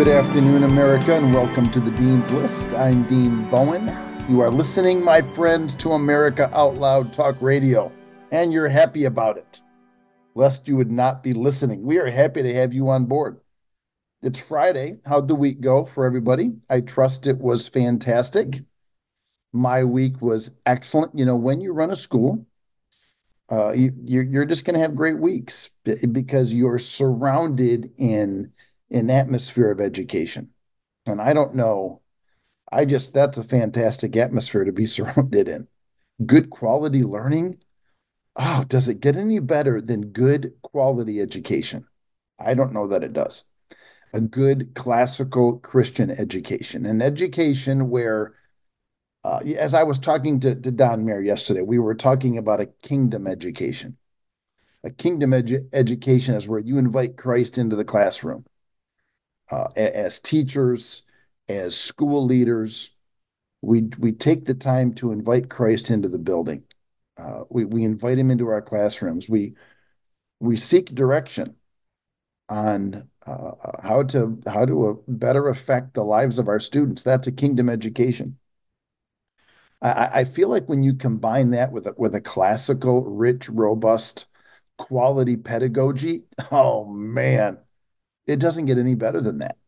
Good afternoon, America, and welcome to the Dean's List. I'm Dean Bowen. You are listening, my friends, to America Out Loud Talk Radio, and you're happy about it. Lest you would not be listening, we are happy to have you on board. It's Friday. How'd the week go for everybody? I trust it was fantastic. My week was excellent. You know, when you run a school, uh, you, you're, you're just going to have great weeks because you're surrounded in an atmosphere of education. And I don't know, I just, that's a fantastic atmosphere to be surrounded in. Good quality learning. Oh, does it get any better than good quality education? I don't know that it does. A good classical Christian education, an education where, uh, as I was talking to, to Don Mayer yesterday, we were talking about a kingdom education. A kingdom edu- education is where you invite Christ into the classroom uh, as teachers, as school leaders, we we take the time to invite Christ into the building. Uh, we we invite him into our classrooms. We we seek direction on uh, how to how to uh, better affect the lives of our students. That's a kingdom education. I, I feel like when you combine that with a, with a classical, rich, robust, quality pedagogy, oh man, it doesn't get any better than that.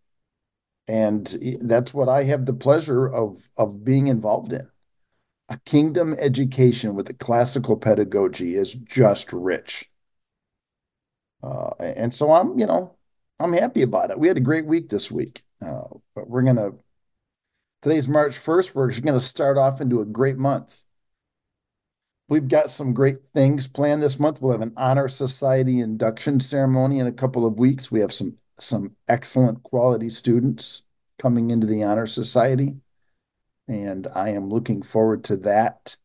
And that's what I have the pleasure of of being involved in. A kingdom education with a classical pedagogy is just rich. Uh, and so I'm, you know, I'm happy about it. We had a great week this week. Uh, but we're gonna today's March 1st. We're gonna start off into a great month. We've got some great things planned this month. We'll have an honor society induction ceremony in a couple of weeks. We have some some excellent quality students coming into the Honor Society, and I am looking forward to that.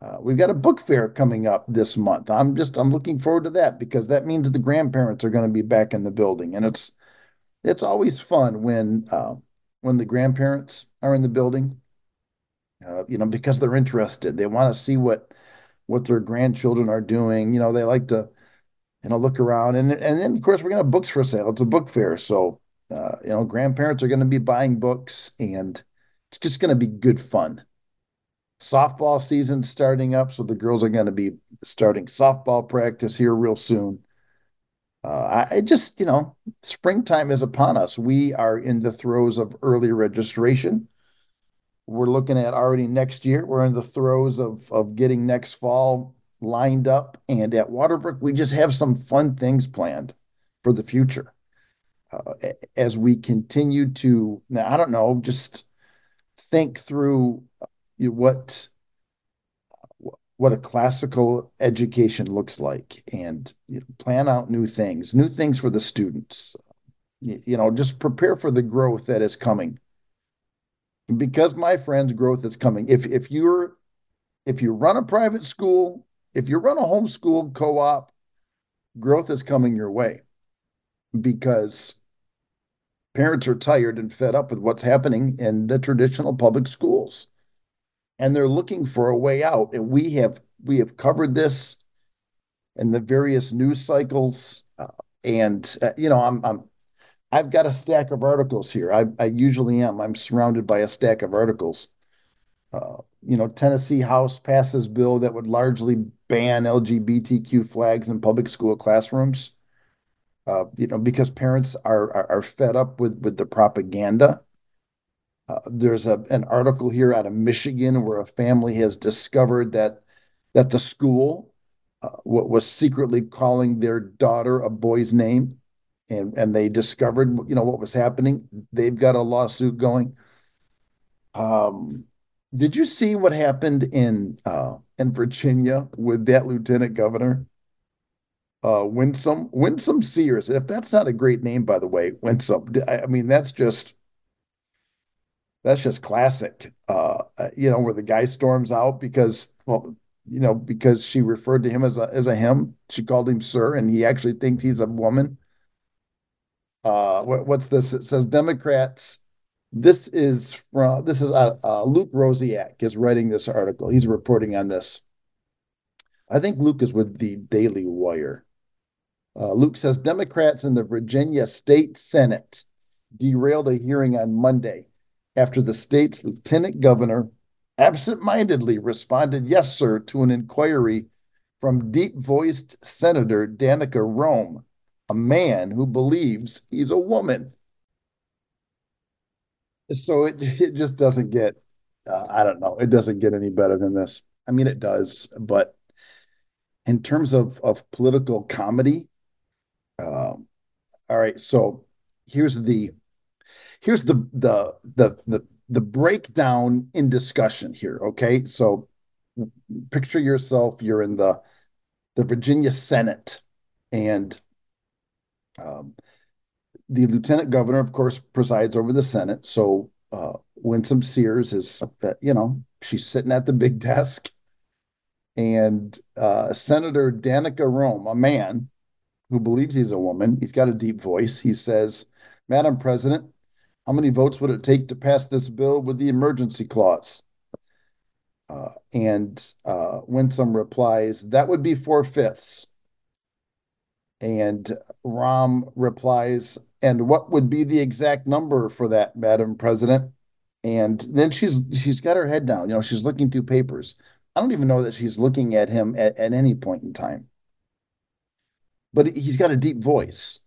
Uh, we've got a book fair coming up this month. I'm just I'm looking forward to that because that means the grandparents are going to be back in the building, and it's it's always fun when uh, when the grandparents are in the building. Uh, you know, because they're interested, they want to see what what their grandchildren are doing. You know, they like to you know, look around. And and then of course we're gonna have books for sale. It's a book fair. So uh, you know, grandparents are gonna be buying books and it's just gonna be good fun. Softball season starting up, so the girls are gonna be starting softball practice here real soon. Uh, I, I just, you know, springtime is upon us. We are in the throes of early registration. We're looking at already next year. We're in the throes of of getting next fall lined up. And at Waterbrook, we just have some fun things planned for the future. Uh, as we continue to, now, I don't know, just think through uh, what what a classical education looks like and you know, plan out new things new things for the students you know just prepare for the growth that is coming because my friends growth is coming. If if you're if you run a private school if you run a homeschool co-op, growth is coming your way because parents are tired and fed up with what's happening in the traditional public schools. And they're looking for a way out. And we have we have covered this in the various news cycles uh, and uh, you know I'm I'm I've got a stack of articles here I I usually am I'm surrounded by a stack of articles uh, you know, Tennessee House passes bill that would largely ban LGBTQ flags in public school classrooms. Uh, you know, because parents are, are, are fed up with with the propaganda. Uh, there's a an article here out of Michigan where a family has discovered that that the school uh, what was secretly calling their daughter a boy's name, and and they discovered you know what was happening. They've got a lawsuit going. Um, did you see what happened in uh, in Virginia with that lieutenant governor? Uh, Winsome Winsome Sears. If that's not a great name, by the way, Winsome. I, I mean, that's just that's just classic. Uh, uh, you know, where the guy storms out because well, you know, because she referred to him as a as a him. She called him sir, and he actually thinks he's a woman. Uh, what, what's this? It says Democrats this is from this is uh, uh, Luke Rosiak is writing this article. He's reporting on this. I think Luke is with the Daily Wire. Uh, Luke says Democrats in the Virginia State Senate derailed a hearing on Monday after the state's lieutenant governor absentmindedly responded yes, sir, to an inquiry from deep voiced Senator Danica Roem, a man who believes he's a woman. So it, it just doesn't get, uh, I don't know, it doesn't get any better than this. I mean, it does, but in terms of, of political comedy, um, all right, so here's the here's the the the the the breakdown in discussion here. Okay, so picture yourself you're in the the Virginia Senate, and um, the lieutenant governor, of course, presides over the Senate. So uh, Winsome Sears is, uh, you know, she's sitting at the big desk, and uh, Senator Danica Roem, a man who believes he's a woman, he's got a deep voice. He says, "Madam President, how many votes would it take to pass this bill with the emergency clause?" Uh, and uh, Winsome replies, That would be four fifths. And Roem replies, And what would be the exact number for that, Madam President? And then she's she's got her head down. You know, she's looking through papers. I don't even know that she's looking at him at, at any point in time. But he's got a deep voice.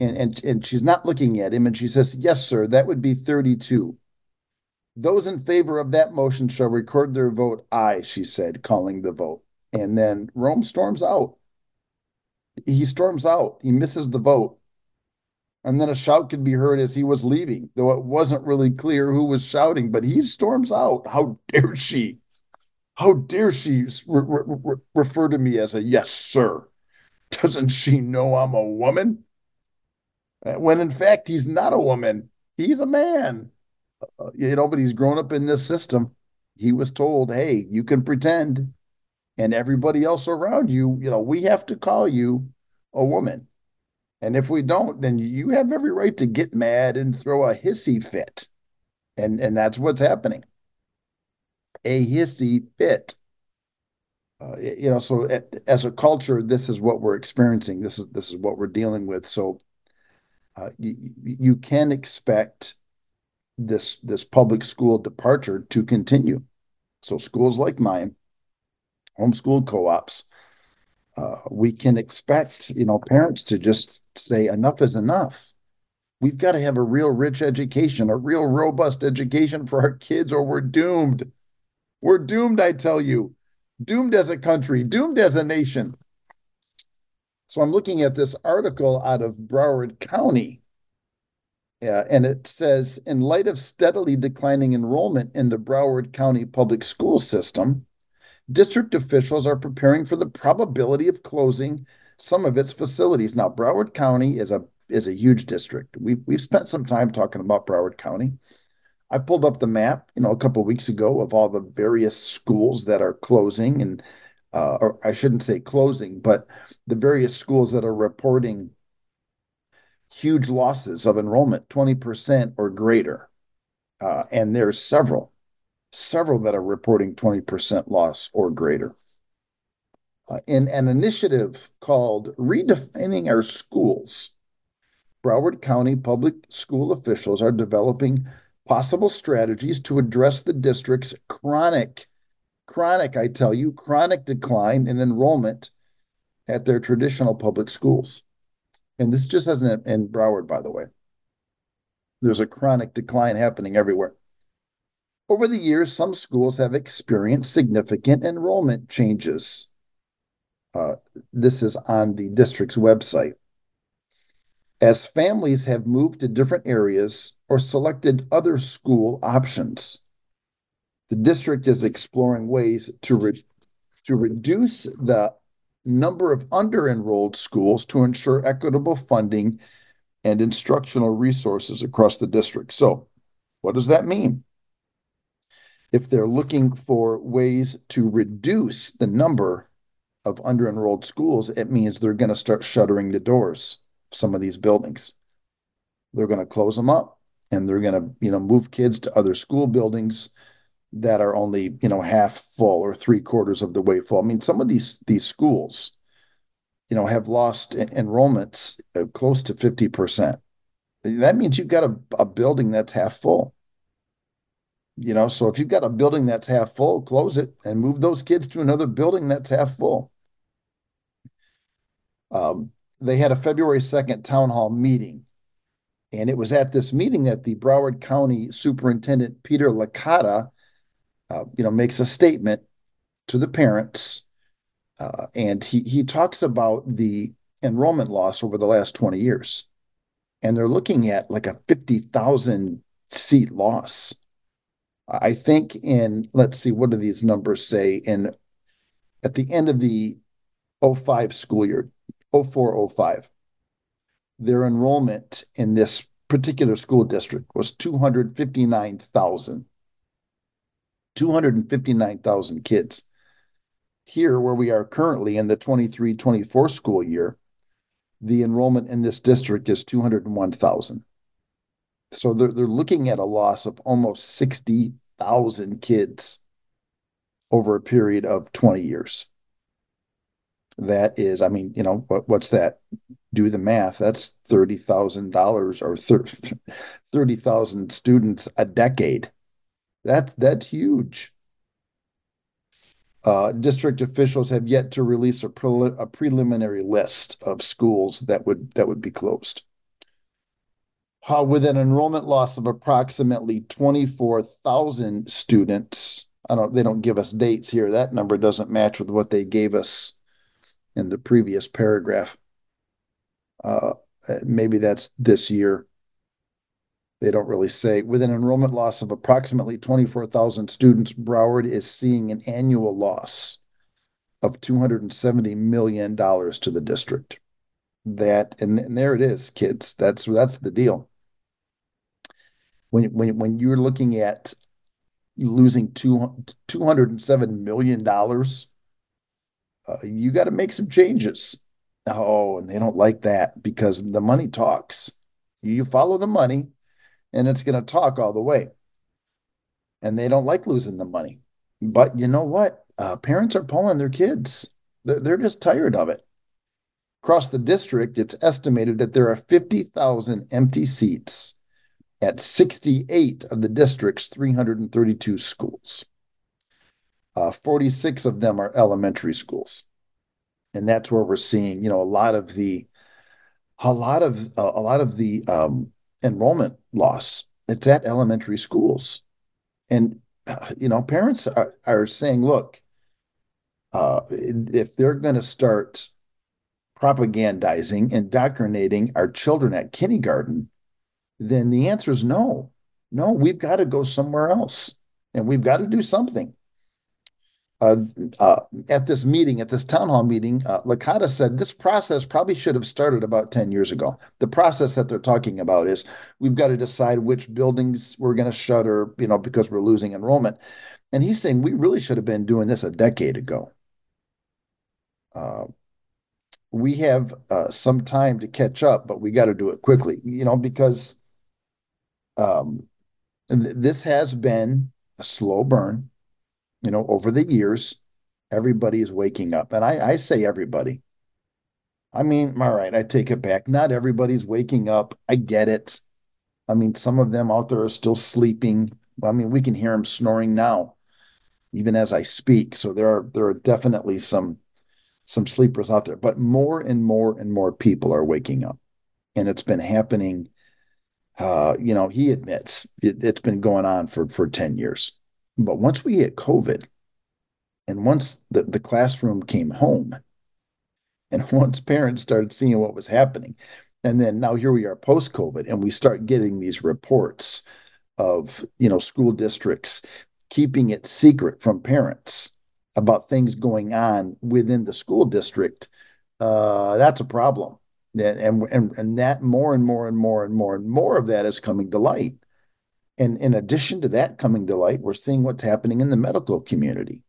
And, and and she's not looking at him, and she says, Yes, sir, that would be 32. Those in favor of that motion shall record their vote aye, she said, calling the vote. And then Roem storms out. He storms out. He misses the vote. And then a shout could be heard as he was leaving, though it wasn't really clear who was shouting, but he storms out. How dare she? How dare she re- re- refer to me as a yes, sir? Doesn't she know I'm a woman? When in fact, he's not a woman, he's a man uh, you know, but he's grown up in this system. He was told, hey, you can pretend, and everybody else around you, you know, we have to call you a woman. And if we don't, then you have every right to get mad and throw a hissy fit. And and that's what's happening. A hissy fit. Uh, you know, so as a culture, this is what we're experiencing. This is this is what we're dealing with. So uh, you, you can expect this this public school departure to continue. So schools like mine, homeschool co-ops, uh, we can expect you know parents to just say enough is enough. We've got to have a real rich education, a real robust education for our kids, or we're doomed. We're doomed, I tell you, doomed as a country, doomed as a nation. So I'm looking at this article out of Broward County yeah, and it says in light of steadily declining enrollment in the Broward County public school system, district officials are preparing for the probability of closing some of its facilities. Now, Broward County is a is a huge district. We've we've spent some time talking about Broward County. I pulled up the map, you know, a couple weeks ago of all the various schools that are closing, and uh, or I shouldn't say closing, but the various schools that are reporting huge losses of enrollment, 20% or greater. Uh, and there's several, several that are reporting 20% loss or greater. Uh, in an initiative called Redefining Our Schools, Broward County public school officials are developing possible strategies to address the district's chronic, chronic, I tell you, chronic decline in enrollment at their traditional public schools and this just hasn't in Broward, by the way. There's a chronic decline happening everywhere. Over the years, some schools have experienced significant enrollment changes. Uh, this is on the district's website. As families have moved to different areas or selected other school options, the district is exploring ways to, re- to reduce the number of under enrolled schools to ensure equitable funding and instructional resources across the district. So, what does that mean? If they're looking for ways to reduce the number of under enrolled schools, it means they're going to start shuttering the doors of some of these buildings. They're going to close them up and they're going to, you know, move kids to other school buildings that are only you know half full or three quarters of the way full. I mean, some of these these schools, you know, have lost en- enrollments uh, close to fifty percent. that means you've got a, a building that's half full. You know, so if you've got a building that's half full, close it and move those kids to another building that's half full. Um, they had a February 2nd town hall meeting. And it was at this meeting that the Broward County Superintendent Peter Licata, uh, you know, makes a statement to the parents, uh, and he he talks about the enrollment loss over the last 20 years, and they're looking at like a 50,000 seat loss. I think in let's see, what do these numbers say? In at the end of the 05 school year, 0405, their enrollment in this particular school district was 259,000. 259,000 kids. Here, where we are currently in the 23 24 school year, the enrollment in this district is 201,000. So they're, they're looking at a loss of almost 60,000 kids over a period of 20 years. That is, I mean, you know, what, what's that? Do the math. That's $30,000 or 30,000 students a decade. That's that's huge. Uh, district officials have yet to release a, pre- a preliminary list of schools that would that would be closed. How, with an enrollment loss of approximately 24,000 students, I don't they don't give us dates here. That number doesn't match with what they gave us in the previous paragraph. Uh, maybe that's this year. They don't really say. With an enrollment loss of approximately 24,000 students, Broward is seeing an annual loss of $270 million to the district. That and, and there it is, kids. That's that's the deal. When when when you're looking at losing two, $207 million, uh, you got to make some changes. Oh, and they don't like that because the money talks. You follow the money, and it's going to talk all the way. And they don't like losing the money. But you know what? Uh, parents are pulling their kids, they're, they're just tired of it. Across the district, it's estimated that there are 50,000 empty seats at 68 of the district's 332 schools. Uh, 46 of them are elementary schools. And that's where we're seeing, you know, a lot of the, a lot of, uh, a lot of the um, enrollment loss. It's at elementary schools. And, uh, you know, parents are, are saying, look, uh, if they're going to start propagandizing, indoctrinating our children at kindergarten, then the answer is no. No, we've got to go somewhere else and we've got to do something uh, uh, at this meeting, at this town hall meeting, uh, Licata said this process probably should have started about 10 years ago. The process that they're talking about is we've got to decide which buildings we're going to shutter, you know, because we're losing enrollment. And he's saying we really should have been doing this a decade ago. Uh, we have uh, some time to catch up, but we got to do it quickly, you know, because um, th- this has been a slow burn you know, over the years, everybody is waking up. And I, I say everybody. I mean, all right, I take it back. Not everybody's waking up. I get it. I mean, some of them out there are still sleeping. I mean, we can hear them snoring now, even as I speak. So there are there are definitely some some sleepers out there, but more and more and more people are waking up, and it's been happening. Uh, you know, he admits it, it's been going on for for ten years. But once we hit COVID, and once the, the classroom came home, and once parents started seeing what was happening, and then now here we are post COVID, and we start getting these reports of you know school districts keeping it secret from parents about things going on within the school district. Uh, that's a problem, and and and that more and more and more and more and more of that is coming to light. And in addition to that coming to light, we're seeing what's happening in the medical community.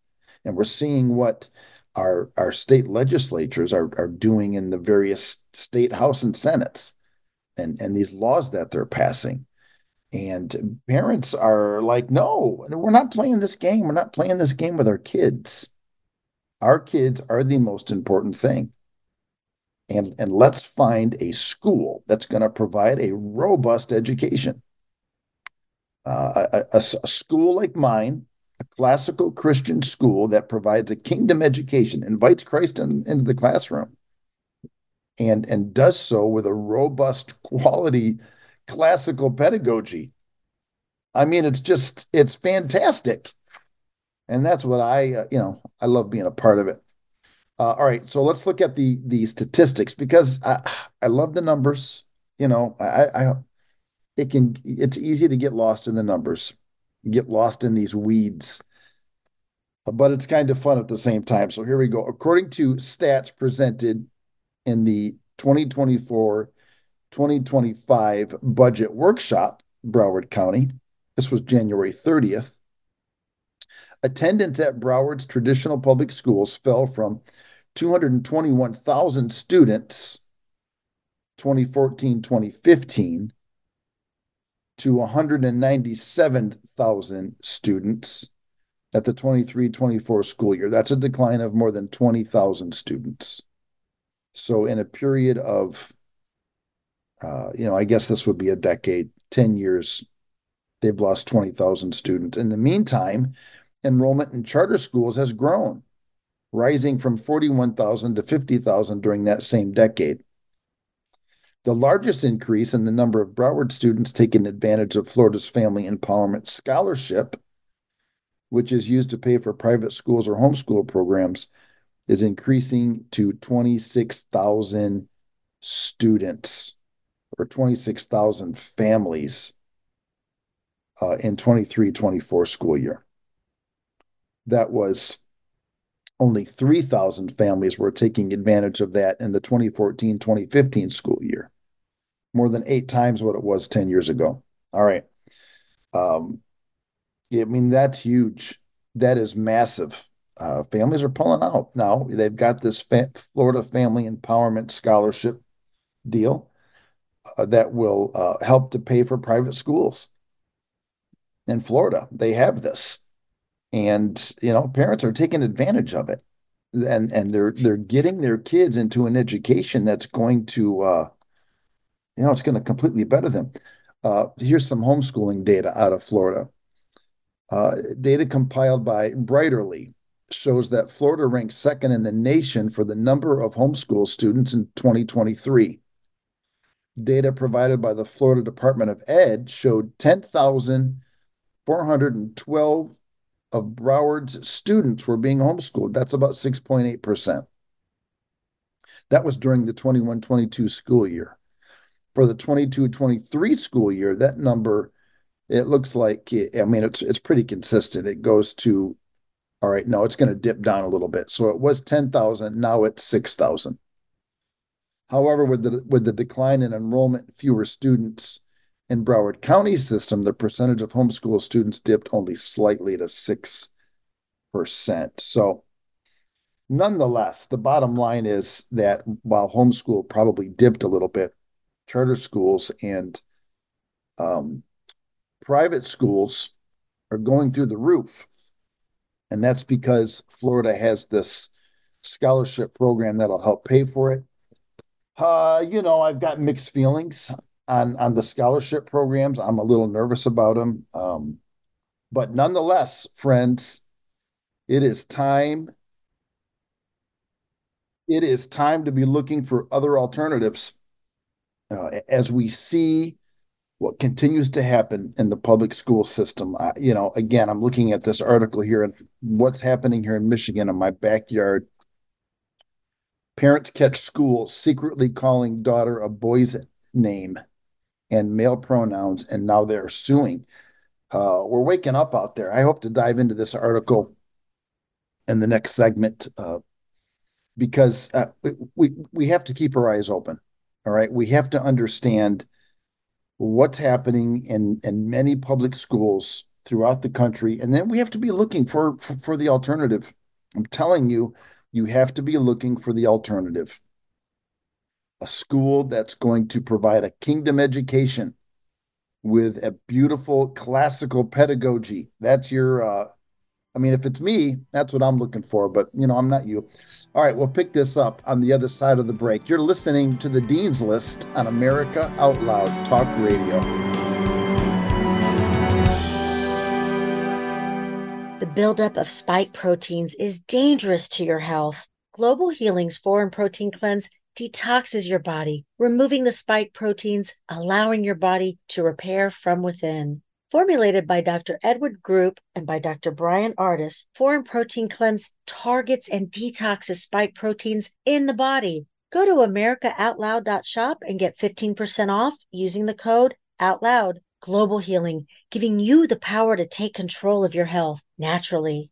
And we're seeing what our, our state legislatures are, are doing in the various state house and senates and, and these laws that they're passing. And parents are like, no, we're not playing this game. We're not playing this game with our kids. Our kids are the most important thing. And, and let's find a school that's going to provide a robust education. Uh, a, a, a school like mine, a classical Christian school that provides a kingdom education, invites Christ in, into the classroom, and and does so with a robust quality classical pedagogy. I mean, it's just it's fantastic, and that's what I uh, you know I love being a part of it. Uh, all right, so let's look at the the statistics because I I love the numbers. You know, I I it can it's easy to get lost in the numbers, get lost in these weeds, but it's kind of fun at the same time. So here we go. According to stats presented in the 2024 2025 budget workshop, Broward County, this was January 30th. Attendance at Broward's traditional public schools fell from 221,000 students 2014 2015 to 197,000 students at the 23 24 school year. That's a decline of more than 20,000 students. So, in a period of, uh, you know, I guess this would be a decade, 10 years, they've lost 20,000 students. In the meantime, enrollment in charter schools has grown rising from 41,000 to 50,000 during that same decade. The largest increase in the number of Broward students taking advantage of Florida's Family Empowerment Scholarship, which is used to pay for private schools or homeschool programs, is increasing to 26,000 students or 26,000 families uh, in 23 24 school year. That was only 3,000 families were taking advantage of that in the 2014 2015 school year, more than eight times what it was 10 years ago. All right. Um, I mean, that's huge. That is massive. Uh, families are pulling out now. They've got this fa- Florida Family Empowerment Scholarship deal uh, that will uh, help to pay for private schools in Florida. They have this and you know parents are taking advantage of it. And and they're they're getting their kids into an education that's going to uh you know it's going to completely better them. Uh here's some homeschooling data out of florida. Uh data compiled by brighterly shows that florida ranks second in the nation for the number of homeschool students in 2023 data provided by the florida department of ed showed 10,412 of Broward's students were being homeschooled. That's about 6.8%. That was during the 21 22 school year. For the 22 23 school year, that number, it looks like, I mean, it's, it's pretty consistent. It goes to, all right, no, it's going to dip down a little bit. So it was 10,000, now it's 6,000. However, with the, with the decline in enrollment, fewer students, in Broward County system, the percentage of homeschool students dipped only slightly to 6%. So, nonetheless, the bottom line is that while homeschool probably dipped a little bit, charter schools and um, private schools are going through the roof. And that's because Florida has this scholarship program that'll help pay for it. Uh, you know, I've got mixed feelings on on the scholarship programs. I'm a little nervous about them, um, but nonetheless, friends, it is time. It is time to be looking for other alternatives uh, as we see what continues to happen in the public school system. Uh, you know, again, I'm looking at this article here and what's happening here in Michigan in my backyard. Parents catch school secretly calling daughter a boy's name and male pronouns, and now they're suing. Uh, we're waking up out there. I hope to dive into this article in the next segment uh, because uh, we we have to keep our eyes open. All right, we have to understand what's happening in in many public schools throughout the country, and then we have to be looking for for, for the alternative. I'm telling you, you have to be looking for the alternative a school that's going to provide a kingdom education with a beautiful classical pedagogy. That's your uh, I mean, if it's me, that's what I'm looking for, but you know, I'm not you. All right, we'll pick this up on the other side of the break. You're listening to the Dean's List on America Out Loud Talk Radio. The buildup of spike proteins is dangerous to your health. Global Healing's Foreign Protein Cleanse detoxes your body, removing the spike proteins, allowing your body to repair from within. Formulated by Dr. Edward Group and by Dr. Bryan Ardis, Foreign Protein Cleanse targets and detoxes spike proteins in the body. Go to americaoutloud.shop and get 15% off using the code OUTLOUD. Global Healing, giving you the power to take control of your health naturally.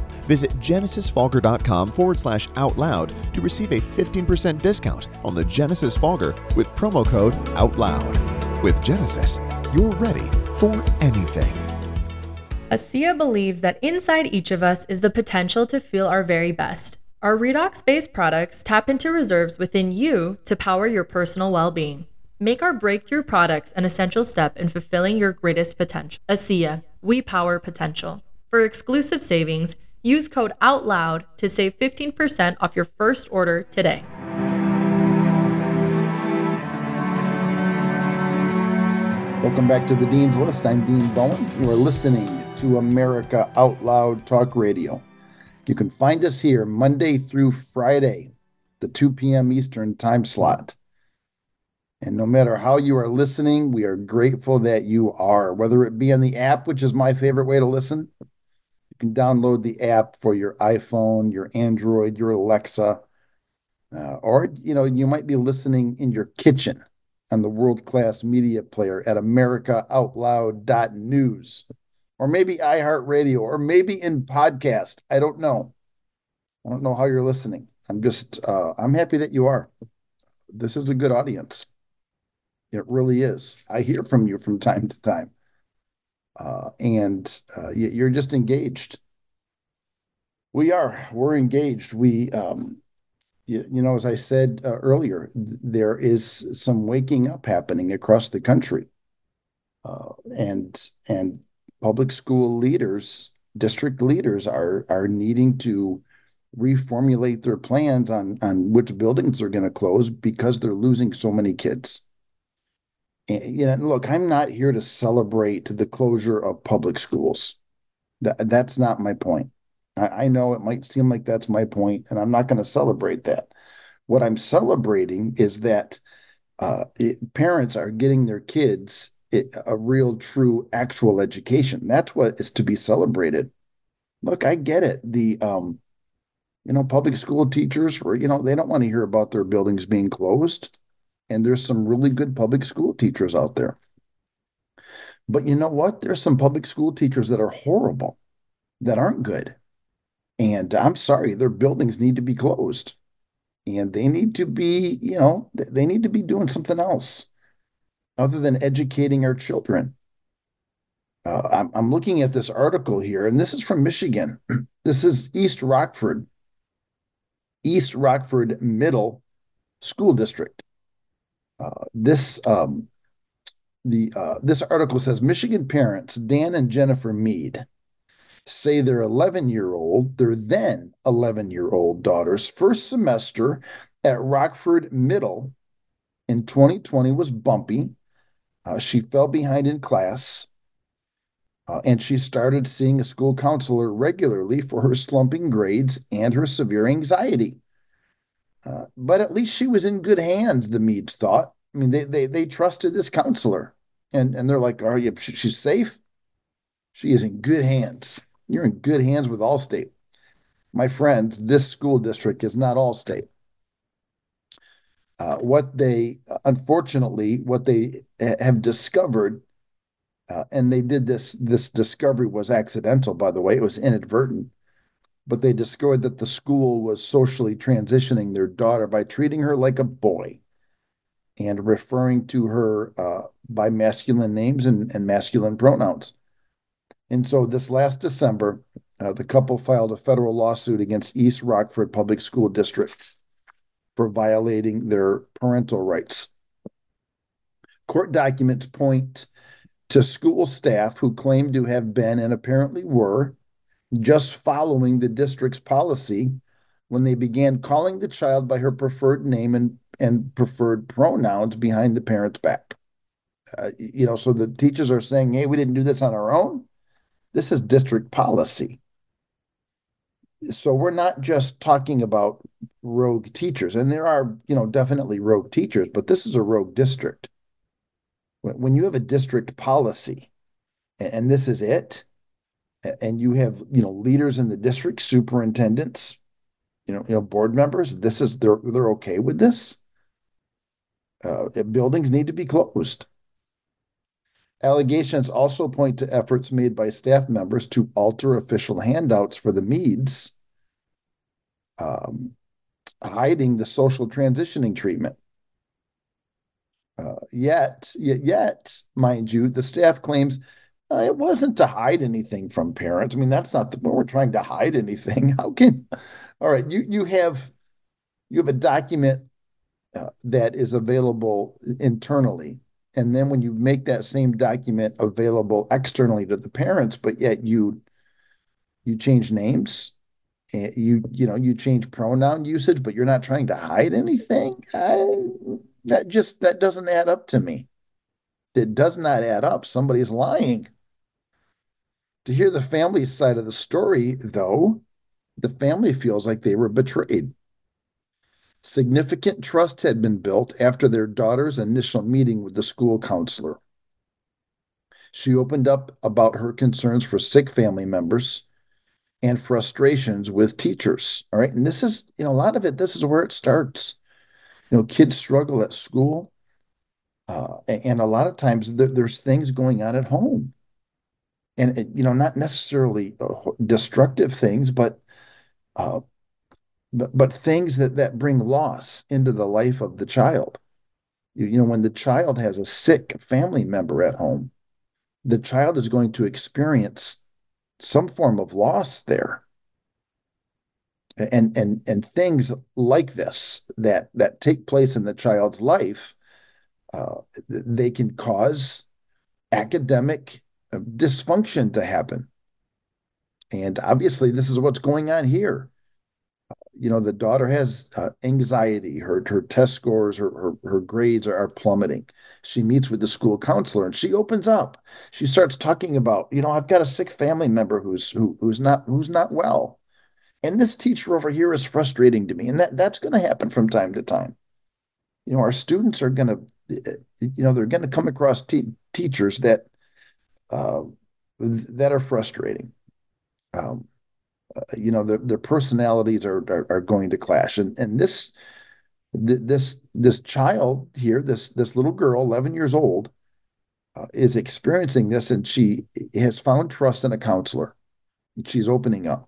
Visit genesisfogger.com forward slash out loud to receive a 15% discount on the Genesis Fogger with promo code OUTLOUD. With Genesis, you're ready for anything. ASEA believes that inside each of us is the potential to feel our very best. Our redox based products tap into reserves within you to power your personal well being. Make our breakthrough products an essential step in fulfilling your greatest potential. ASEA, we power potential. For exclusive savings, use code OUTLOUD to save 15% off your first order today. Welcome back to the Dean's List. I'm Dean Bowen. You are listening to America Out Loud Talk Radio. You can find us here Monday through Friday, the 2 p.m. Eastern time slot. And no matter how you are listening, we are grateful that you are, whether it be on the app, which is my favorite way to listen. Can download the app for your iPhone, your Android, your Alexa, uh, or you know, you might be listening in your kitchen on the world-class media player at americaoutloud.news or maybe iHeartRadio, or maybe in podcast. I don't know. I don't know how you're listening. I'm just, uh, I'm happy that you are. This is a good audience. It really is. I hear from you from time to time. Uh, and uh, you're just engaged. We are. We're engaged. We, um, you, you know, as I said uh, earlier, there is some waking up happening across the country. Uh, and and public school leaders, district leaders are are needing to reformulate their plans on on which buildings they're going to close because they're losing so many kids. And, you know, look, I'm not here to celebrate the closure of public schools. That, that's not my point. I, I know it might seem like that's my point, and I'm not going to celebrate that. What I'm celebrating is that uh, it, parents are getting their kids it, a real, true, actual education. That's what is to be celebrated. Look, I get it. The um, you know, public school teachers were, you know, they don't want to hear about their buildings being closed. And there's some really good public school teachers out there. But you know what? There's some public school teachers that are horrible, that aren't good. And I'm sorry, their buildings need to be closed. And they need to be, you know, they need to be doing something else other than educating our children. Uh, I'm, I'm looking at this article here, and this is from Michigan. This is East Rockford, East Rockford Middle School District. Uh, this um, the uh, this article says Michigan parents Dan and Jennifer Mead say their 11 year old, their then 11 year old daughter's first semester at Rockford Middle in 2020 was bumpy uh, she fell behind in class, uh, and she started seeing a school counselor regularly for her slumping grades and her severe anxiety. Uh, but at least she was in good hands, the Meads thought. I mean, they they they trusted this counselor, and and they're like, "Are you? She's safe. She is in good hands. You're in good hands with Allstate." My friends, this school district is not Allstate. Uh, what they unfortunately what they have discovered uh, and they did this this discovery was accidental by the way it was inadvertent but they discovered that the school was socially transitioning their daughter by treating her like a boy and referring to her uh, by masculine names and, and masculine pronouns. And so this last December, uh, the couple filed a federal lawsuit against East Rockford Public School District for violating their parental rights. Court documents point to school staff who claim to have been and apparently were just following the district's policy when they began calling the child by her preferred name and, and preferred pronouns behind the parent's back. Uh, you know, so the teachers are saying, hey, we didn't do this on our own. This is district policy. So we're not just talking about rogue teachers, and there are, you know, definitely rogue teachers, but this is a rogue district. When you have a district policy, and this is it, and you have, you know, leaders in the district, superintendents, you know, you know, board members, this is they're they're okay with this. Uh, buildings need to be closed. Allegations also point to efforts made by staff members to alter official handouts for the Meads, um, hiding the social transitioning treatment. Uh, yet, yet, yet, mind you, the staff claims uh, it wasn't to hide anything from parents. I mean, that's not the when we're trying to hide anything. How can? All right, you you have you have a document uh, that is available internally and then when you make that same document available externally to the parents but yet you you change names and you you know you change pronoun usage but you're not trying to hide anything I, that just that doesn't add up to me it does not add up somebody's lying to hear the family side of the story though the family feels like they were betrayed Significant trust had been built after their daughter's initial meeting with the school counselor. She opened up about her concerns for sick family members and frustrations with teachers. All right. And this is, you know, a lot of it, this is where it starts. You know, kids struggle at school. Uh, and a lot of times there's things going on at home. And, you know, not necessarily uh, destructive things, but uh, but, but things that that bring loss into the life of the child. You, you know when the child has a sick family member at home the child is going to experience some form of loss there. And and and things like this that that take place in the child's life uh, they can cause academic uh, dysfunction to happen. And obviously this is what's going on here. You know the daughter has uh, anxiety. Her her test scores her, her, her grades are, are, plummeting. She meets with the school counselor and she opens up. She starts talking about you know i've got a sick family member who's who, who's not who's not well. And this teacher over here is frustrating to me. And that that's going to happen from time to time. You know our students are going to you know they're going to come across te- teachers that uh, that are frustrating um, uh, you know, their, their personalities are, are, are going to clash. And and this this this child here, this this little girl, eleven years old, uh, is experiencing this, and she has found trust in a counselor. She's opening up.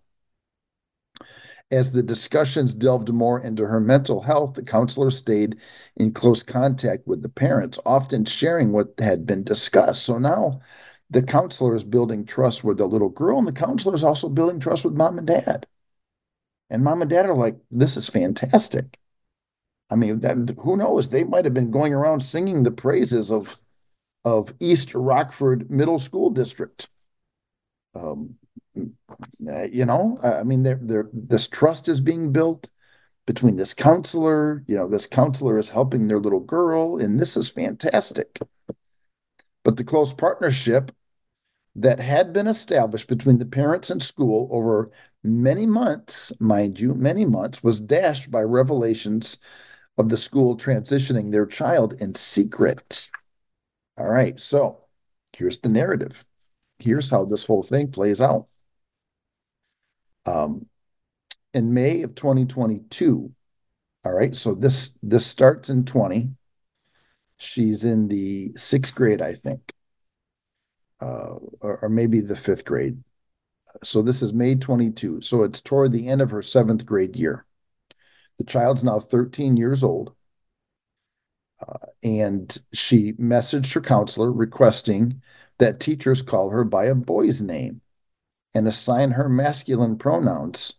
As the discussions delved more into her mental health, the counselor stayed in close contact with the parents, often sharing what had been discussed. So now the counselor is building trust with the little girl, and the counselor is also building trust with mom and dad. And mom and dad are like, this is fantastic. I mean, that, who knows? They might have been going around singing the praises of of East Rockford Middle School District. Um, you know, I mean, they're, they're, this trust is being built between this counselor. You know, this counselor is helping their little girl, and this is fantastic. But the close partnership that had been established between the parents and school over many months, mind you, many months, was dashed by revelations of the school transitioning their child in secret. All right, so here's the narrative. Here's how this whole thing plays out. Um, in May of 2022, all right, so this this starts in 20. She's in the sixth grade, I think uh, or, or maybe the fifth grade. So this is May 22. So it's toward the end of her seventh grade year. The child's now 13 years old. Uh, and she messaged her counselor requesting that teachers call her by a boy's name and assign her masculine pronouns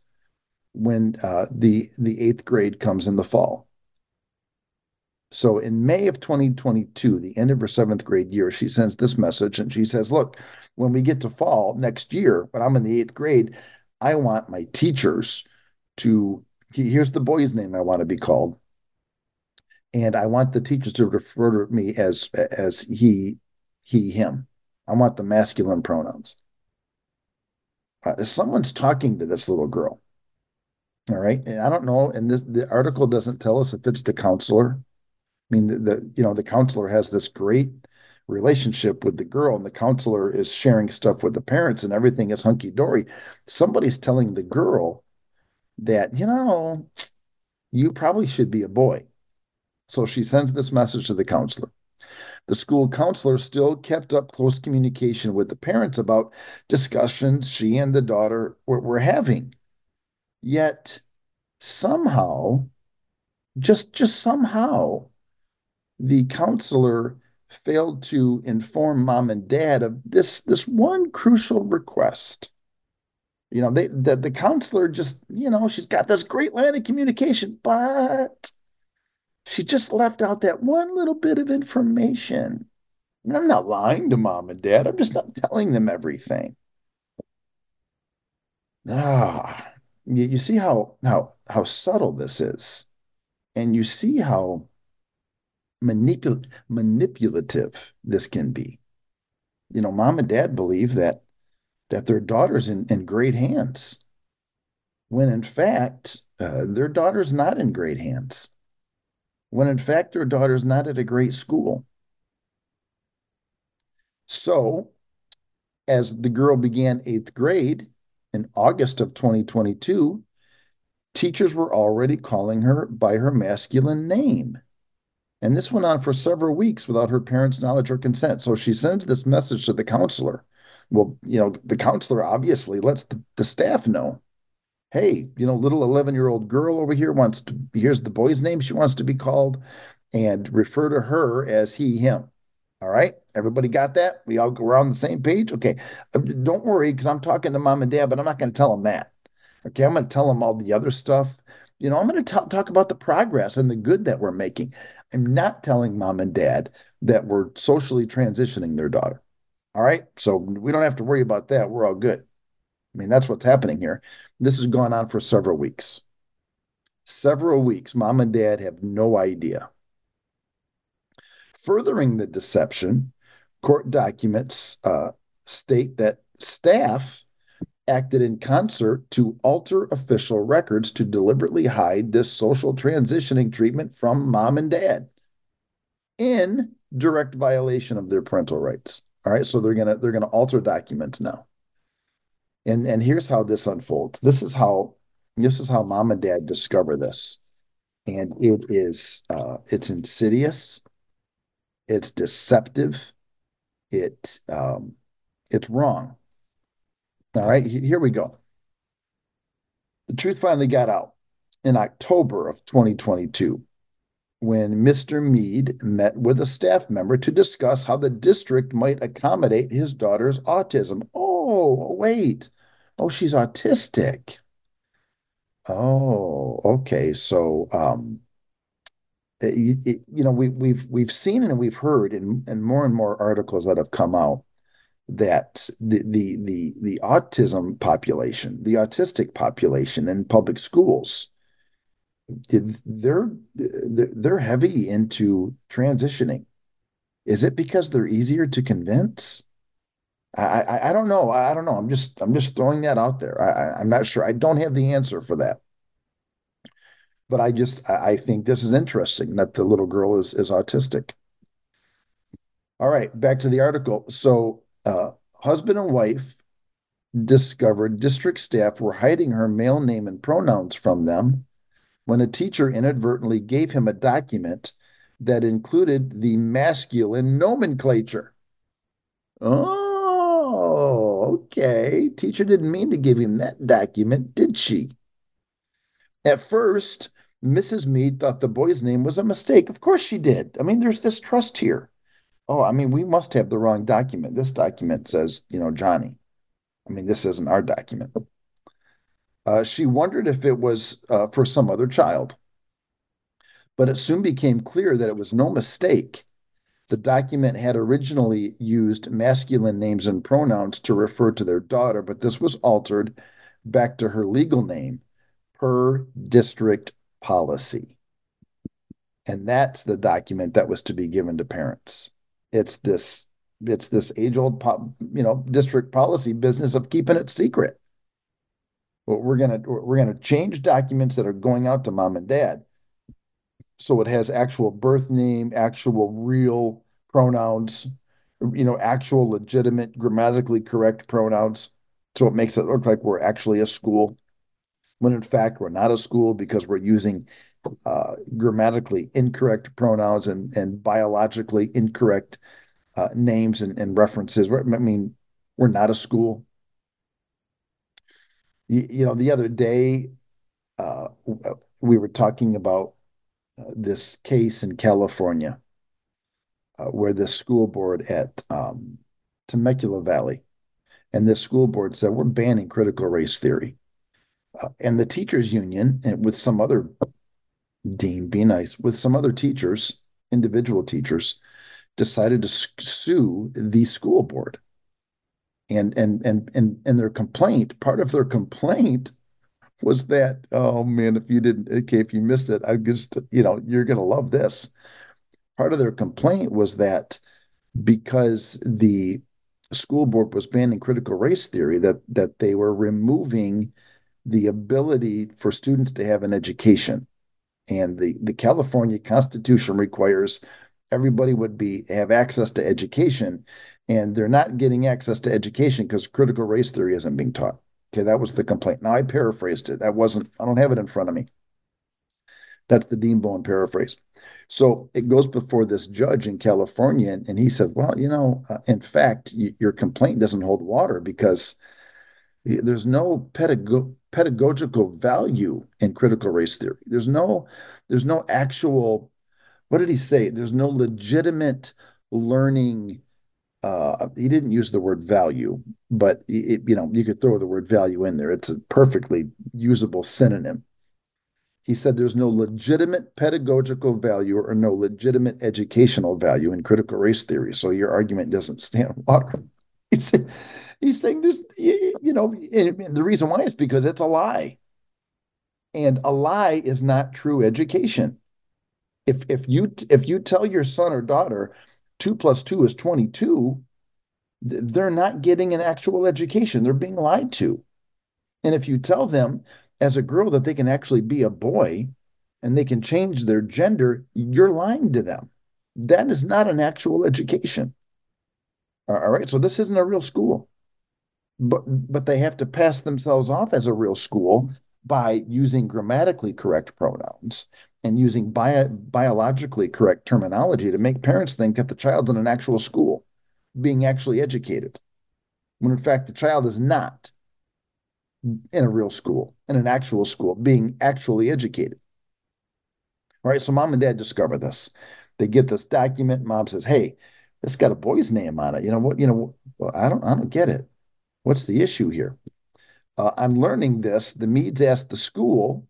when uh, the the eighth grade comes in the fall. So in May of 2022, the end of her seventh grade year, she sends this message and she says, Look, when we get to fall next year, when I'm in the eighth grade, I want my teachers to, here's the boy's name I want to be called. And I want the teachers to refer to me as as he, he, him. I want the masculine pronouns. Uh, someone's talking to this little girl. All right. And I don't know. And this the article doesn't tell us if it's the counselor I mean, the, the you know the counselor has this great relationship with the girl, and the counselor is sharing stuff with the parents, and everything is hunky dory. Somebody's telling the girl that you know you probably should be a boy. So she sends this message to the counselor. The school counselor still kept up close communication with the parents about discussions she and the daughter were, were having. Yet somehow, just just somehow, the counselor failed to inform mom and dad of this this one crucial request. You know they the, the counselor just you know she's got this great line of communication but she just left out that one little bit of information. I mean, i'm not lying to mom and dad. I'm just not telling them everything. Ah you, you see how how how subtle this is. And you see how manipul- manipulative this can be. You know, mom and dad believe that that their daughter's in, in great hands, when in fact uh, their daughter's not in great hands. When in fact their daughter's not at a great school. So, as the girl began eighth grade in August of 2022, teachers were already calling her by her masculine name. And this went on for several weeks without her parents' knowledge or consent. So she sends this message to the counselor. Well, you know, the counselor obviously lets the, the staff know hey, you know, little 11 year old girl over here wants to, here's the boy's name she wants to be called, and refer to her as he, him. All right. Everybody got that? We all go around the same page? Okay. Uh, don't worry, because I'm talking to mom and dad, but I'm not going to tell them that. Okay. I'm going to tell them all the other stuff. You know, I'm going to talk about the progress and the good that we're making. I'm not telling mom and dad that we're socially transitioning their daughter. All right. So we don't have to worry about that. We're all good. I mean, that's what's happening here. This has gone on for several weeks. Several weeks, mom and dad have no idea. Furthering the deception, court documents uh, state that staff acted in concert to alter official records to deliberately hide this social transitioning treatment from mom and dad in direct violation of their parental rights. All right, so they're gonna they're gonna alter documents now. And and here's how this unfolds. This is how this is how mom and dad discover this. And it is uh it's insidious, it's deceptive, it um it's wrong all right, here we go. The truth finally got out in October of 2022 when Mr. Mead met with a staff member to discuss how the district might accommodate his daughter's autism. Oh, wait. Oh, she's autistic. Oh, okay. So, um, it, it, you know, we, we've we've seen and we've heard in, in more and more articles that have come out that the the the the autism population, the autistic population in public schools, they're they're heavy into transitioning. Is it because they're easier to convince? I, I, I don't know. I don't know. I'm just I'm just throwing that out there. I, I'm not sure. I don't have the answer for that. But I just I think this is interesting that the little girl is is autistic. All right, back to the article. So Uh, husband and wife discovered district staff were hiding her male name and pronouns from them when a teacher inadvertently gave him a document that included the masculine nomenclature. Oh, okay. Teacher didn't mean to give him that document, did she? At first, Mrs. Mead thought the boy's name was a mistake. Of course she did. I mean, there's this trust here. Oh, I mean, we must have the wrong document. This document says, you know, Johnny. I mean, this isn't our document. Uh, she wondered if it was uh, for some other child, but it soon became clear that it was no mistake. The document had originally used masculine names and pronouns to refer to their daughter, but this was altered back to her legal name per district policy. And that's the document that was to be given to parents. It's this it's this age old you know district policy business of keeping it secret. but We're gonna we're gonna change documents that are going out to mom and dad, so it has actual birth name, actual real pronouns, you know, actual legitimate grammatically correct pronouns. So it makes it look like we're actually a school, when in fact we're not a school because we're using uh, grammatically incorrect pronouns and and biologically incorrect uh, names and, and references. I mean, we're not a school you, you know, the other day, uh, we were talking about uh, this case in California uh, where the school board at um, Temecula Valley and this school board said, we're banning critical race theory. Uh, and the teachers union and with some other dean be nice with some other teachers individual teachers decided to sue the school board. And and and and and their complaint part of their complaint was that oh man if you didn't okay if you missed it i just you know you're to love this. Part of their complaint was that because the school board was banning critical race theory that that they were removing the ability for students to have an education and the the california constitution requires everybody would be have access to education and they're not getting access to education because critical race theory isn't being taught. Okay, that was the complaint. Now I paraphrased it. That wasn't, I don't have it in front of me. That's the Dean Bowen paraphrase. So it goes before this judge in California, and, and he says, Well, you know, uh, in fact, your complaint doesn't hold water because there's no pedago- pedagogical value in critical race theory. There's no, there's no actual, what did he say? There's no legitimate learning uh, he didn't use the word value, but it, you know you could throw the word value in there. It's a perfectly usable synonym. He said there's no legitimate pedagogical value or no legitimate educational value in critical race theory. So your argument doesn't stand water. He's, he's saying there's, you know, the reason why is because it's a lie. And a lie is not true education. If if you if you tell your son or daughter two plus two is 22, they're not getting an actual education. They're being lied to. And if you tell them as a girl that they can actually be a boy and they can change their gender, you're lying to them. That is not an actual education. All right. So this isn't a real school. But but they have to pass themselves off as a real school by using grammatically correct pronouns and using bio, biologically correct terminology to make parents think that the child's in an actual school being actually educated when in fact the child is not in a real school in an actual school being actually educated. All right so mom and dad discover this. They get this document mom says hey this got a boy's name on it. You know what you know i don't i don't get it what's the issue here uh, on learning this the meads asked the school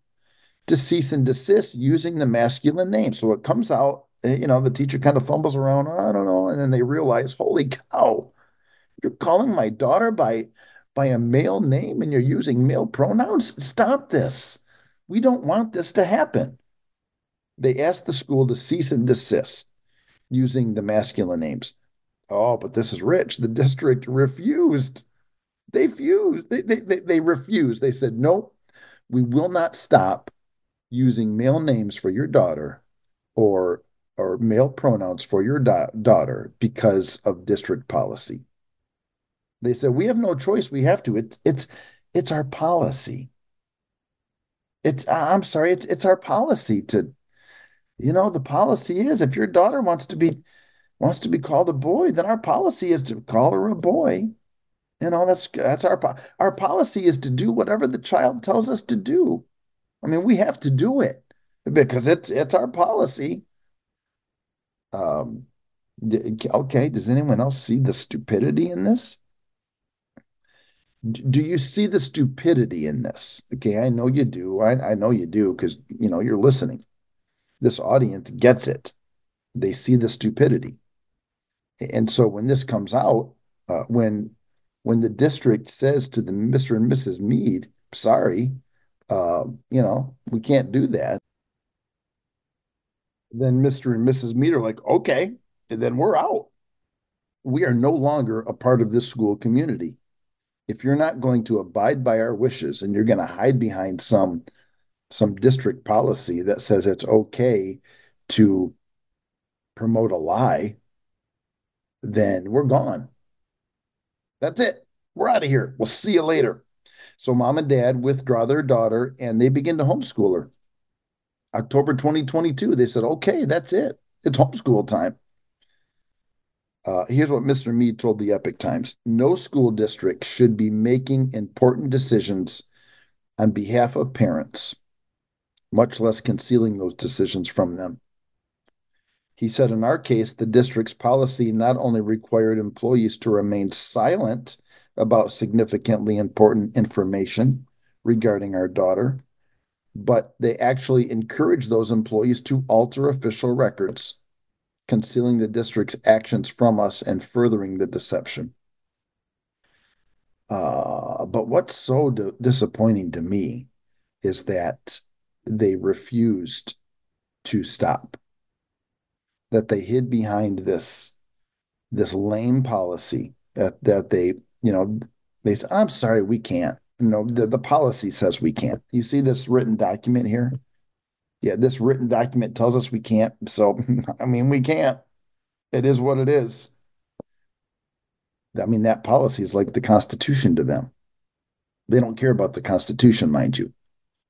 to cease and desist using the masculine name. So it comes out, eh, you know, the teacher kind of fumbles around, I don't know, and then they realize, holy cow, you're calling my daughter by by a male name and you're using male pronouns? Stop this. We don't want this to happen. They asked the school to cease and desist using the masculine names. Oh, but this is rich. The district refused. They fused. They, they, they, refused. They said, no, we will not stop using male names for your daughter or or male pronouns for your da- daughter because of district policy. They said we have no choice. We have to. It, it's it's our policy. It's I'm sorry. It's it's our policy to, you know, the policy is if your daughter wants to be wants to be called a boy, then our policy is to call her a boy. You know, that's that's our our policy is to do whatever the child tells us to do. I mean, we have to do it. because it's it's our policy. Um, okay, does anyone else see the stupidity in this? Do you see the stupidity in this? Okay, I know you do. I, I know you do because you know you're listening. This audience gets it. They see the stupidity. And so when this comes out, uh, when when the district says to the Mr. and Mrs. Mead, sorry, uh, you know, we can't do that. Then Mr. and Mrs. Mead are like, okay, and then we're out. We are no longer a part of this school community. If you're not going to abide by our wishes and you're going to hide behind some some district policy that says it's okay to promote a lie, then we're gone. That's it. We're out of here. We'll see you later. So mom and dad withdraw their daughter and they begin to homeschool her. October 2022, they said, okay, that's it. It's homeschool time. Uh, here's what Mr. Mead told the Epoch Times No school district should be making important decisions on behalf of parents, much less concealing those decisions from them. He said, in our case, the district's policy not only required employees to remain silent about significantly important information regarding our daughter, but they actually encouraged those employees to alter official records, concealing the district's actions from us and furthering the deception. Uh, but what's so disappointing to me is that they refused to stop that they hid behind this this lame policy that that they you know they said i'm sorry we can't. No the, the policy says we can't. You see this written document here? Yeah this written document tells us we can't so i mean we can't. It is what it is. I mean that policy is like the constitution to them. They don't care about the constitution mind you.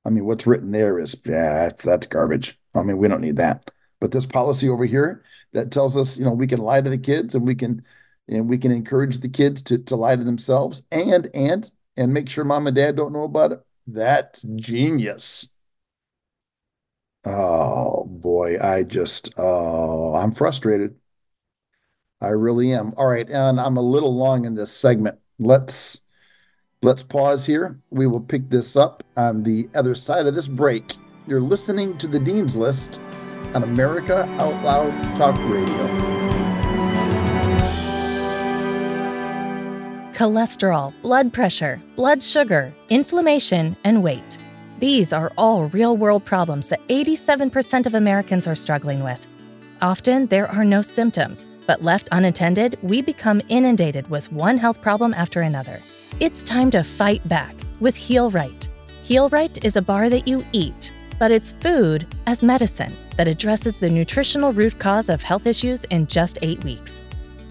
I mean what's written there is yeah that's garbage. I mean we don't need that but this policy over here that tells us, you know, we can lie to the kids and we can and we can encourage the kids to to lie to themselves and and and make sure mom and dad don't know about it. That's genius. Oh boy, I just oh, I'm frustrated. I really am. All right, and I'm a little long in this segment. Let's let's pause here. We will pick this up on the other side of this break. You're listening to the Dean's List on America Out Loud Talk Radio. Cholesterol, blood pressure, blood sugar, inflammation, and weight. These are all real world problems that 87% of Americans are struggling with. Often there are no symptoms, but left unattended, we become inundated with one health problem after another. It's time to fight back with Heal Right. Heal Right is a bar that you eat, but it's food as medicine that addresses the nutritional root cause of health issues in just eight weeks.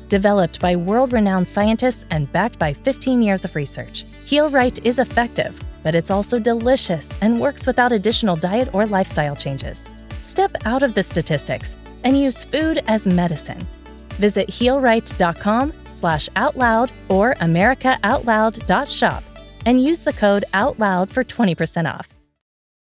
Developed by world renowned scientists and backed by 15 years of research, Heal Right is effective, but it's also delicious and works without additional diet or lifestyle changes. Step out of the statistics and use food as medicine. Visit healright.com slash outloud or americaoutloud.shop and use the code OUTLOUD for 20% off.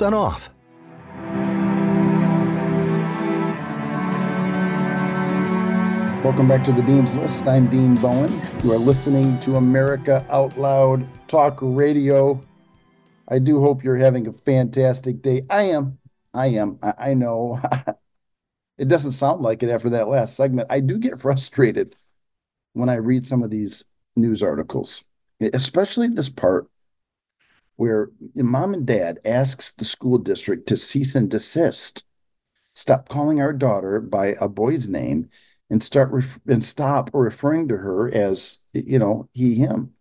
off. Welcome back to the Dean's List. I'm Dean Bowen. You are listening to America Out Loud Talk Radio. I do hope you're having a fantastic day. I am. I am. I, I know. it doesn't sound like it after that last segment. I do get frustrated when I read some of these news articles, especially this part where mom and dad asks the school district to cease and desist, stop calling our daughter by a boy's name, and start ref- and stop referring to her as you know he him.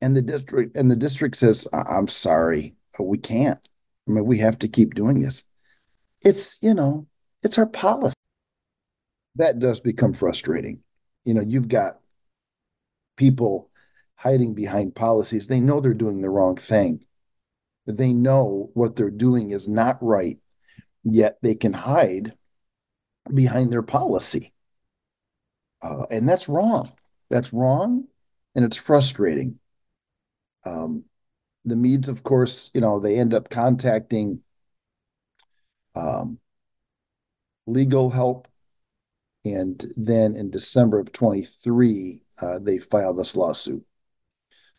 And the district and the district says, "I'm sorry, uh, we can't. I mean, we have to keep doing this. It's, you know, it's our policy. That does become frustrating. You know, you've got people hiding behind policies. They know they're doing the wrong thing. They know what they're doing is not right, yet they can hide behind their policy. Uh, and that's wrong. That's wrong, and it's frustrating. Um, the Meads, of course, you know, they end up contacting um, legal help. And then in December of 23, uh, they file this lawsuit.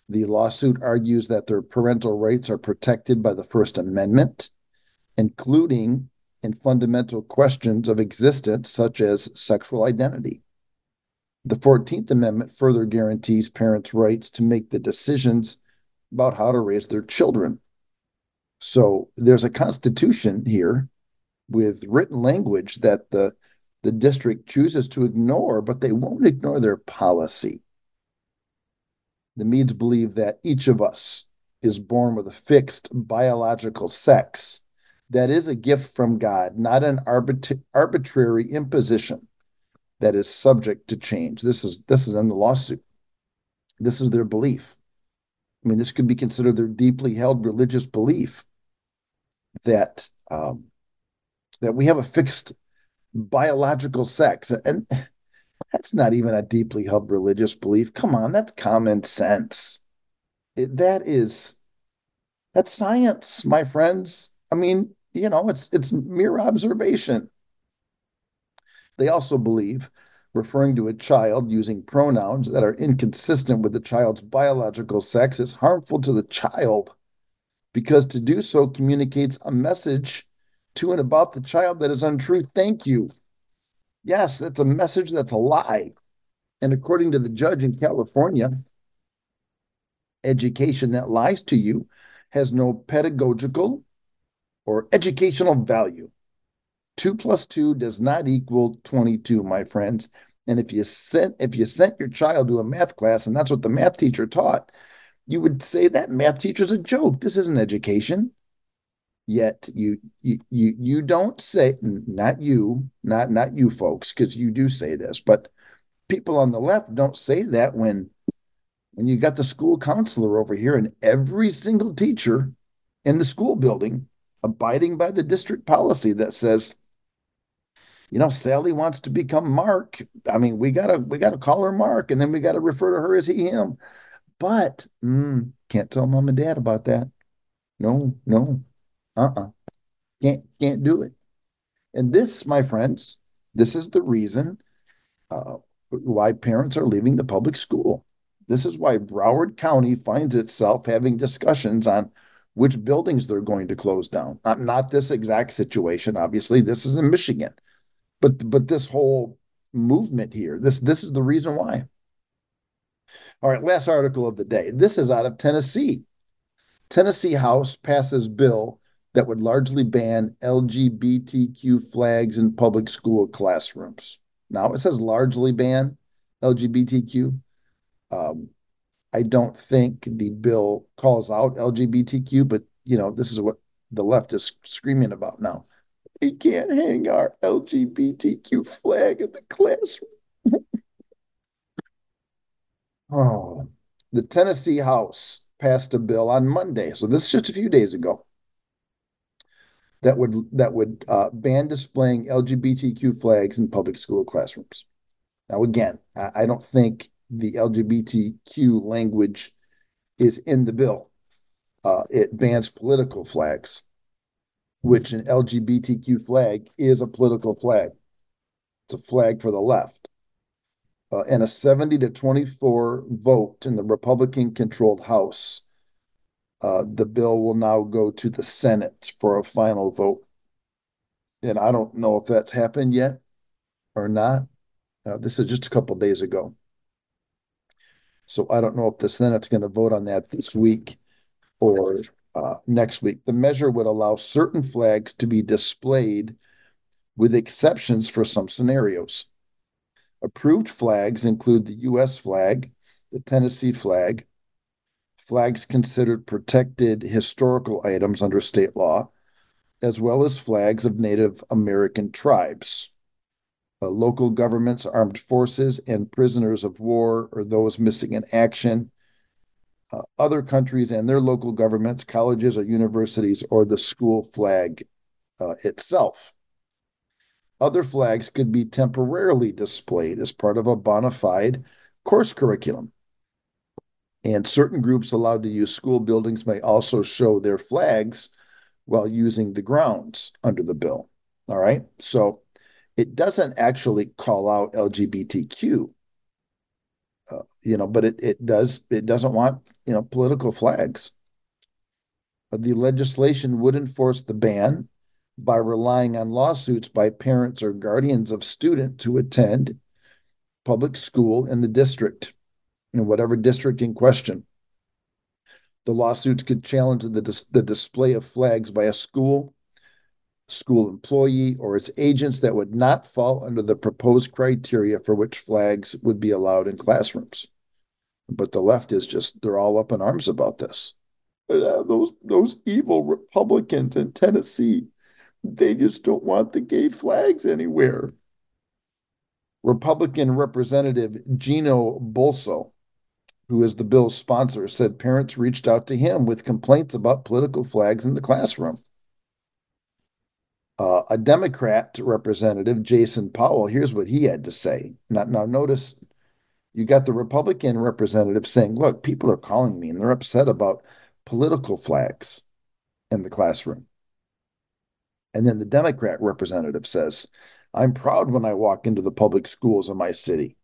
The lawsuit argues that their parental rights are protected by the First Amendment, including in fundamental questions of existence, such as sexual identity. The 14th Amendment further guarantees parents' rights to make the decisions about how to raise their children. So there's a constitution here with written language that the the district chooses to ignore, but they won't ignore their policy. The Meads believe that each of us is born with a fixed biological sex that is a gift from God, not an arbit- arbitrary imposition that is subject to change. This is this is in the lawsuit. This is their belief. I mean, this could be considered their deeply held religious belief that um, that we have a fixed biological sex, and that's not even a deeply held religious belief. Come on, that's common sense. It, that is that's science, my friends. I mean, you know, it's it's mere observation. They also believe referring to a child using pronouns that are inconsistent with the child's biological sex is harmful to the child because to do so communicates a message to and about the child that is untrue. Thank you. Yes, that's a message that's a lie. And according to the judge in California, education that lies to you has no pedagogical or educational value. Two plus two does not equal 22, my friends. And if you sent if you sent your child to a math class and that's what the math teacher taught, you would say that math teacher's a joke. This isn't education. Yet you you you, you don't say not you, not not you folks, because you do say this, but people on the left don't say that when when you got the school counselor over here and every single teacher in the school building abiding by the district policy that says you know, Sally wants to become Mark. I mean, we gotta we gotta call her Mark, and then we gotta refer to her as he him. But mm, can't tell mom and dad about that. No, no, uh-uh. uh, can't can't do it. And this, my friends, this is the reason uh, why parents are leaving the public school. This is why Broward County finds itself having discussions on which buildings they're going to close down. Not, not this exact situation, obviously. This is in Michigan but but this whole movement here this this is the reason why all right last article of the day this is out of tennessee tennessee house passes bill that would largely ban lgbtq flags in public school classrooms. Now it says largely ban lgbtq um, i don't think the bill calls out lgbtq but you know this is what the left is screaming about now. We can't hang our LGBTQ flag in the classroom. oh, the Tennessee House passed a bill on Monday, so this is just a few days ago, that would that would uh, ban displaying LGBTQ flags in public school classrooms. Now, again, I, I don't think the LGBTQ language is in the bill. Uh, it bans political flags which an LGBTQ flag is a political flag. It's a flag for the left. Uh, and a 70 to 24 vote in the Republican controlled House. Uh, the bill will now go to the Senate for a final vote. And I don't know if that's happened yet or not. Uh, this is just a couple days ago. So I don't know if the Senate's going to vote on that this week or uh, next week. The measure would allow certain flags to be displayed with exceptions for some scenarios. Approved flags include the U.S. flag, the Tennessee flag, flags considered protected historical items under state law, as well as flags of Native American tribes. Uh, local governments, armed forces, and prisoners of war or those missing in action. Uh, other countries and their local governments, colleges or universities, or the school flag uh, itself. Other flags could be temporarily displayed as part of a bona fide course curriculum. And certain groups allowed to use school buildings may also show their flags while using the grounds under the bill. All right. So it doesn't actually call out LGBTQ, uh, you know, but it, it does, it doesn't want, you know, political flags. The legislation would enforce the ban by relying on lawsuits by parents or guardians of students who attend public school in the district, in whatever district in question. The lawsuits could challenge the, dis- the display of flags by a school, school employee, or its agents that would not fall under the proposed criteria for which flags would be allowed in classrooms. But the left is just, they're all up in arms about this. Uh, those, those evil Republicans in Tennessee they just don't want the gay flags anywhere. Republican Representative Gino Bulso, who is the bill's sponsor, said parents reached out to him with complaints about political flags in the classroom. Uh, a Democrat representative, Jason Powell, here's what he had to say. Now, now, notice you got the Republican representative saying, Look, people are calling me and they're upset about political flags in the classroom. And then the Democrat representative says, I'm proud when I walk into the public schools in my city.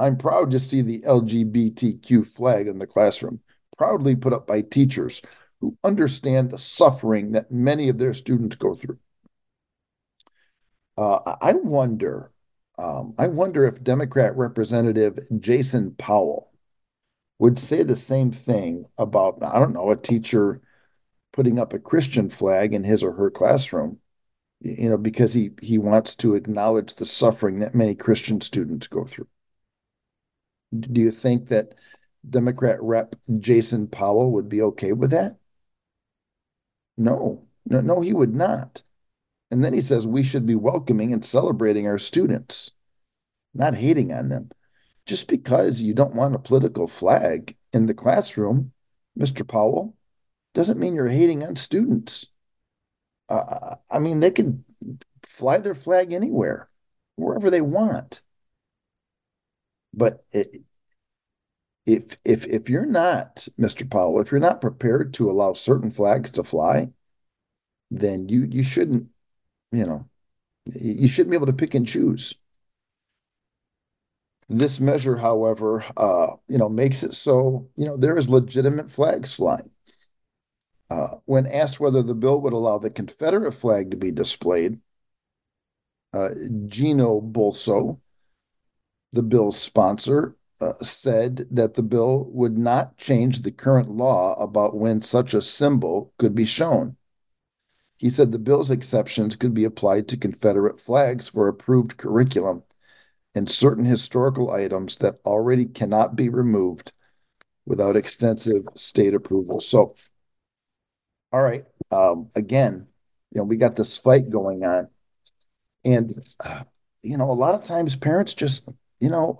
I'm proud to see the LGBTQ flag in the classroom, proudly put up by teachers who understand the suffering that many of their students go through. Uh, I wonder, um, I wonder if Democrat Representative Jason Powell would say the same thing about, I don't know, a teacher putting up a Christian flag in his or her classroom, you know, because he he wants to acknowledge the suffering that many Christian students go through. Do you think that Democrat Rep Jason Powell would be okay with that? No, no, no, he would not. And then he says we should be welcoming and celebrating our students, not hating on them. Just because you don't want a political flag in the classroom, Mr. Powell, doesn't mean you're hating on students. Uh, I mean, they can fly their flag anywhere, wherever they want. But it, if if if you're not, Mr. Powell, if you're not prepared to allow certain flags to fly, then you you shouldn't, you know, you shouldn't be able to pick and choose. This measure, however, uh, you know, makes it so you know there is legitimate flags flying. Uh, when asked whether the bill would allow the Confederate flag to be displayed, uh, Gino Bulso, the bill's sponsor, uh, said that the bill would not change the current law about when such a symbol could be shown. He said the bill's exceptions could be applied to Confederate flags for approved curriculum and certain historical items that already cannot be removed without extensive state approval. So all right. Um, again, you know, we got this fight going on. And, uh, you know, a lot of times parents just, you know,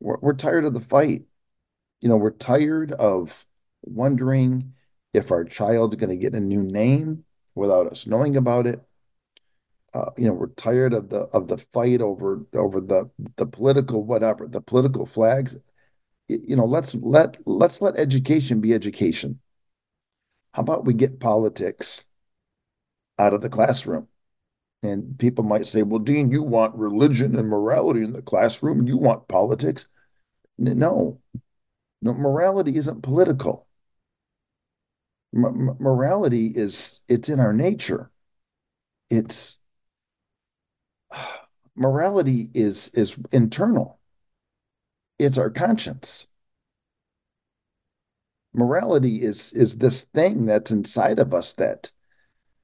we're, we're tired of the fight. You know, we're tired of wondering if our child's going to get a new name without us knowing about it. Uh, you know, we're tired of the of the fight over over the the political whatever the political flags. You, you know, let's let let's let education be education. How about we get politics out of the classroom? And people might say, well, Dean, you want religion and morality in the classroom. You want politics. No, no, morality isn't political. M- morality is, it's in our nature. It's, morality is, is internal. It's our conscience morality is is this thing that's inside of us that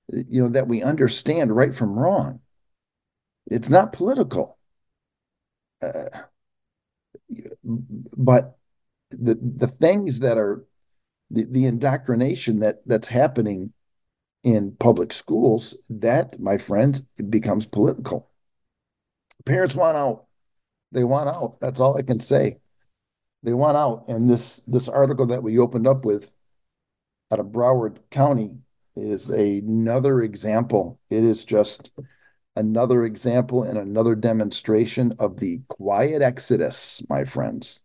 you know that we understand right from wrong it's not political uh, but the the things that are the, the indoctrination that that's happening in public schools, that, my friends, becomes political. Parents want out. They want out. That's all I can say. They want out. And this this article that we opened up with out of Broward County is another example. It is just another example and another demonstration of the quiet exodus, my friends.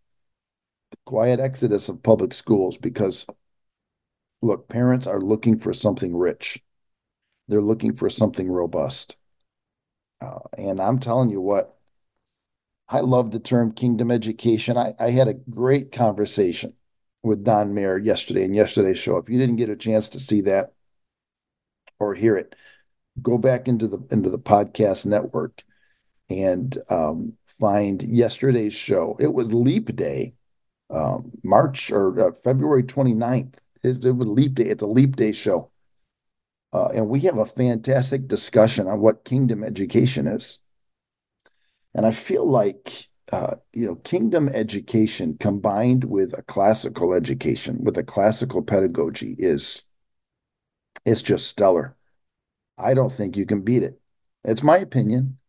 The quiet exodus of public schools because look, parents are looking for something rich. They're looking for something robust. Uh, and I'm telling you what, I love the term kingdom education. I, I had a great conversation with Don Mayer yesterday in yesterday's show. If you didn't get a chance to see that or hear it, go back into the into the podcast network and um, find yesterday's show. It was Leap Day, um, March or uh, February 29th. It, it was Leap Day. It's a Leap Day show. Uh, and we have a fantastic discussion on what kingdom education is. And I feel like, uh, you know, kingdom education combined with a classical education, with a classical pedagogy is, it's just stellar. I don't think you can beat it. It's my opinion.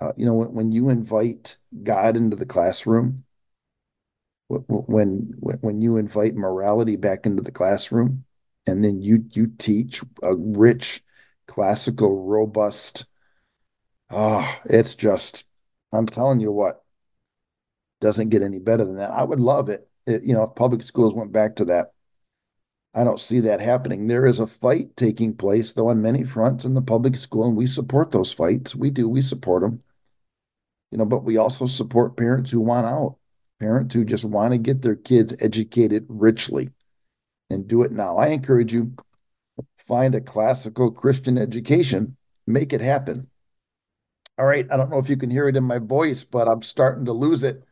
Uh, you know, when, when you invite God into the classroom, when when you invite morality back into the classroom, and then you you teach a rich, classical, robust. Ah, oh, it's just, I'm telling you what, doesn't get any better than that. I would love it, it you know, if public schools went back to that. I don't see that happening. There is a fight taking place, though, on many fronts in the public school, and we support those fights. We do. We support them. You know, but we also support parents who want out, parents who just want to get their kids educated richly and do it now. I encourage you find a classical Christian education, make it happen. All right, I don't know if you can hear it in my voice, but I'm starting to lose it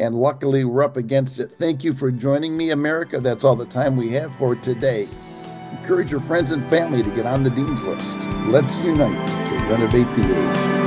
and luckily we're up against it. Thank you for joining me, America. That's all the time we have for today. Encourage your friends and family to get on the Dean's List. Let's unite to renovate the age.